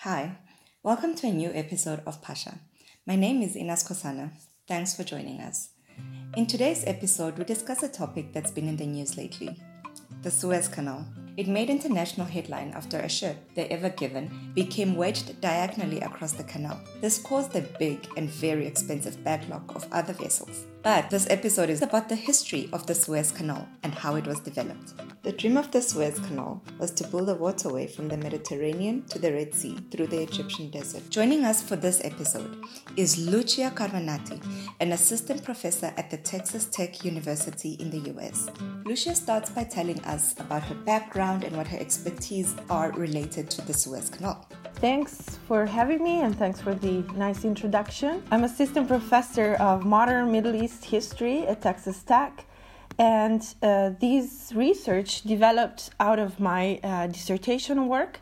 Hi, welcome to a new episode of Pasha. My name is Inas Kosana. Thanks for joining us. In today's episode, we discuss a topic that's been in the news lately the Suez Canal. It made international headline after a ship, the Ever Given, became wedged diagonally across the canal. This caused a big and very expensive backlog of other vessels. But this episode is about the history of the Suez Canal and how it was developed. The dream of the Suez Canal was to build a waterway from the Mediterranean to the Red Sea through the Egyptian desert. Joining us for this episode is Lucia Carminati, an assistant professor at the Texas Tech University in the US. Lucia starts by telling us about her background and what her expertise are related to the Suez Canal. Thanks for having me and thanks for the nice introduction. I'm assistant professor of modern Middle East history at Texas Tech. And uh, these research developed out of my uh, dissertation work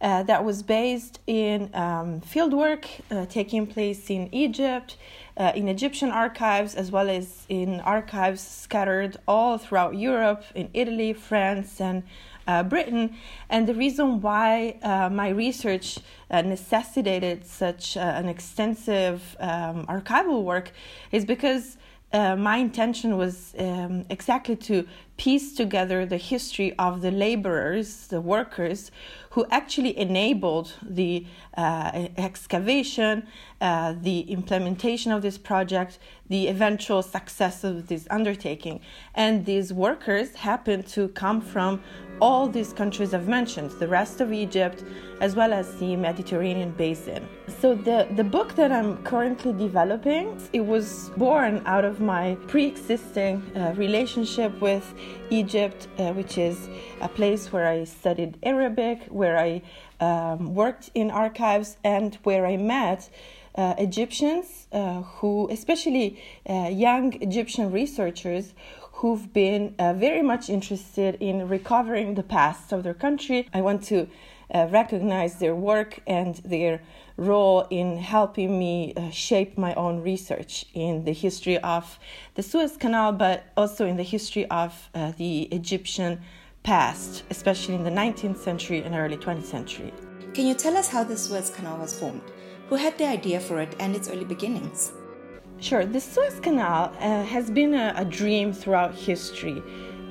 uh, that was based in um, fieldwork uh, taking place in Egypt, uh, in Egyptian archives, as well as in archives scattered all throughout Europe, in Italy, France, and uh, Britain. And the reason why uh, my research uh, necessitated such an extensive um, archival work is because uh, my intention was um, exactly to piece together the history of the laborers, the workers, who actually enabled the uh, excavation, uh, the implementation of this project, the eventual success of this undertaking. And these workers happen to come from all these countries I've mentioned, the rest of Egypt, as well as the Mediterranean basin. So the, the book that I'm currently developing, it was born out of my pre-existing uh, relationship with Egypt, uh, which is a place where I studied Arabic, where I um, worked in archives, and where I met uh, Egyptians uh, who, especially uh, young Egyptian researchers, who've been uh, very much interested in recovering the past of their country. I want to uh, recognize their work and their role in helping me uh, shape my own research in the history of the Suez Canal, but also in the history of uh, the Egyptian past, especially in the 19th century and early 20th century. Can you tell us how the Suez Canal was formed? Who had the idea for it and its early beginnings? Sure, the Suez Canal uh, has been a, a, dream throughout history.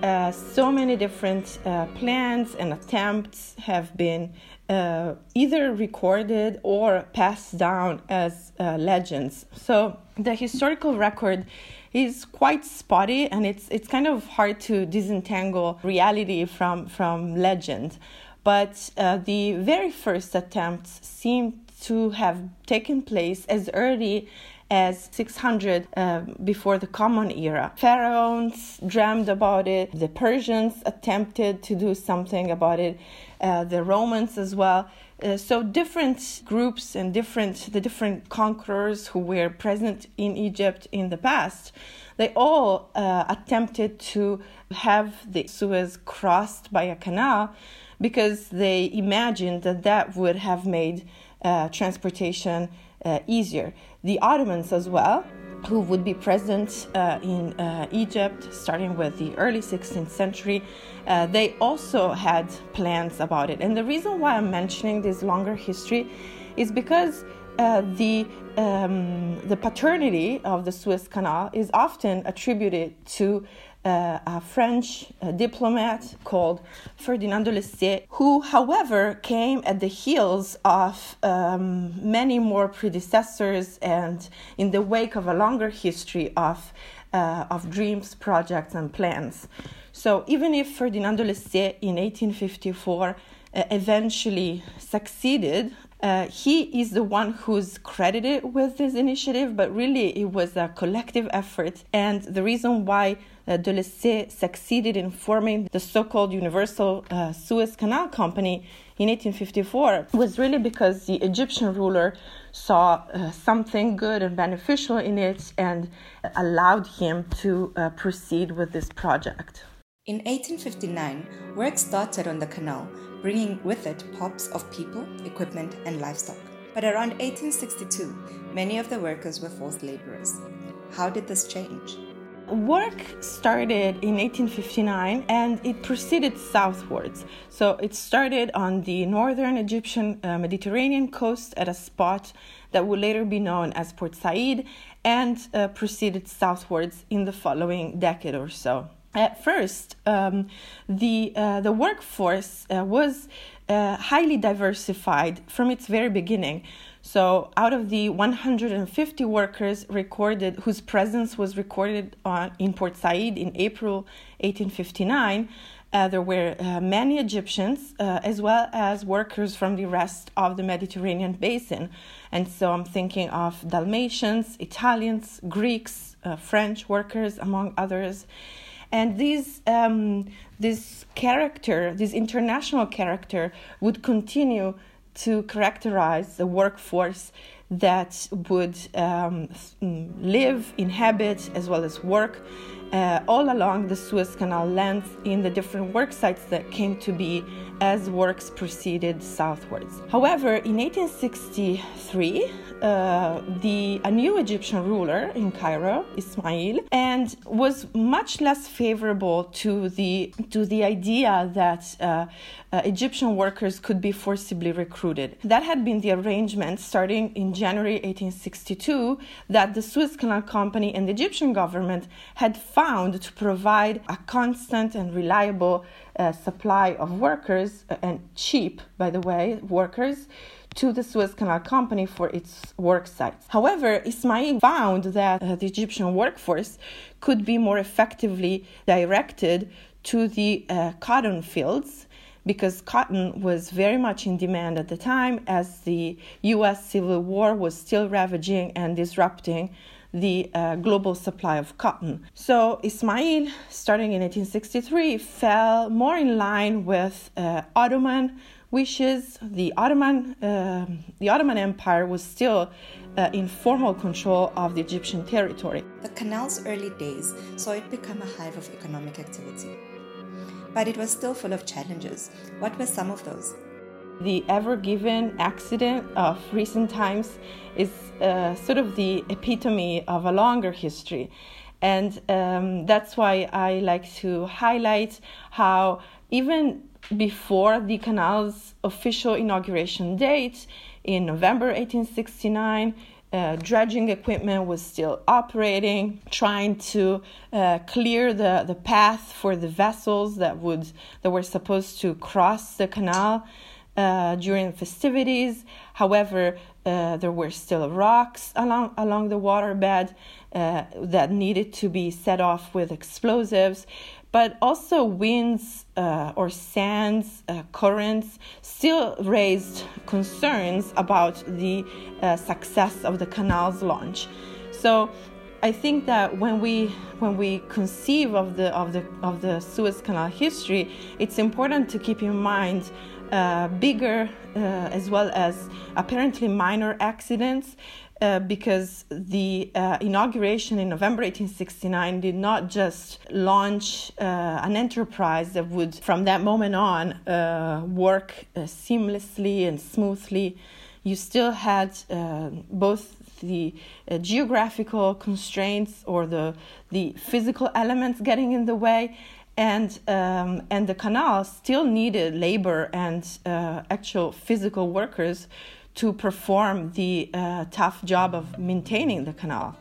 Uh, so many different uh, plans and attempts have been uh, either recorded or passed down as uh, legends. So the historical record is quite spotty, and it's it's kind of hard to disentangle reality from from legend. But uh, the very first attempts seem to have taken place as early as 600 uh, before the Common Era. Pharaohs dreamed about it, the Persians attempted to do something about it, uh, the Romans as well. Uh, so different groups and different the different conquerors who were present in Egypt in the past, they all uh, attempted to have the Suez crossed by a canal because they imagined that that would have made uh, transportation uh, easier. The Ottomans as well, who would be present uh, in uh, Egypt starting with the early 16th century, uh, they also had plans about it. And the reason why I'm mentioning this longer history is because uh, the um, the paternity of the Suez Canal is often attributed to uh, a French uh, diplomat called Ferdinand de Lesseps, who, however, came at the heels of um, many more predecessors and in the wake of a longer history of, uh, of dreams, projects, and plans. So, even if Ferdinand de Lesseps in 1854 uh, eventually succeeded uh, he is the one who's credited with this initiative, but really it was a collective effort. And the reason why uh, de succeeded in forming the so called Universal uh, Suez Canal Company in 1854 was really because the Egyptian ruler saw uh, something good and beneficial in it and allowed him to uh, proceed with this project. In 1859, work started on the canal bringing with it pops of people, equipment, and livestock. But around 1862, many of the workers were forced laborers. How did this change? Work started in 1859 and it proceeded southwards. So it started on the northern Egyptian uh, Mediterranean coast at a spot that would later be known as Port Said and uh, proceeded southwards in the following decade or so. At first, um, the, uh, the workforce uh, was uh, highly diversified from its very beginning. So, out of the 150 workers recorded whose presence was recorded on, in Port Said in April 1859, uh, there were uh, many Egyptians uh, as well as workers from the rest of the Mediterranean basin. And so I'm thinking of Dalmatians, Italians, Greeks, French workers, among others. And this, um, this character, this international character, would continue to characterize the workforce that would um, mm, live, inhabit, as well as work uh, all along the Suez Canal length in the different work sites that came to be as works proceeded southwards. However, in 1863, uh, the a new Egyptian ruler in Cairo, Ismail, and was much less favorable to the to the idea that uh, uh, Egyptian workers could be forcibly recruited. That had been the arrangement starting in January 1862 that the Suez Canal Company and the Egyptian government had found to provide a constant and reliable uh, supply of workers uh, and cheap, by the way, workers to the Suez Canal Company for its work sites. However, Ismail found that uh, the Egyptian workforce could be more effectively directed to the uh, cotton fields because cotton was very much in demand at the time as the US Civil War was still ravaging and disrupting the uh, global supply of cotton. So Ismail, starting in 1863, fell more in line with uh, Ottoman wishes. The Ottoman, uh, the Ottoman Empire was still uh, in formal control of the Egyptian territory. The canal's early days saw it become a hive of economic activity. But it was still full of challenges. What were some of those? The Ever Given accident of recent times is uh, sort of the epitome of a longer history. And um, that's why I like to highlight how even before the canal's official inauguration date in November 1869, uh, dredging equipment was still operating, trying to uh, clear the, the path for the vessels that would that were supposed to cross the canal uh, during festivities. However, uh, there were still rocks along along the waterbed uh, that needed to be set off with explosives but also winds uh, or sands, uh, currents still raised concerns about the uh, success of the canal's launch. So I think that when we when we conceive of the of the of the Suez Canal history, it's important to keep in mind uh, bigger uh, as well as apparently minor accidents uh, because the uh, inauguration in November 1869 did not just launch uh, an enterprise that would, from that moment on, uh, work uh, seamlessly and smoothly. You still had both the geographical constraints or the the physical elements getting in the way, and um, and the canal still needed labor and actual physical workers to perform the uh, tough job of maintaining the canal.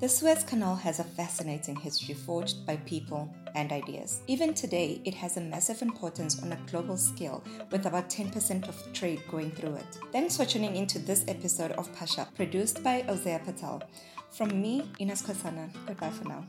The Suez Canal has a fascinating history forged by people and ideas. Even today, it has a massive importance on a global scale, with about 10% of trade going through it. Thanks for tuning into this episode of Pasha, produced by Ozea Patel. From me, Ines Kosana. Goodbye for now.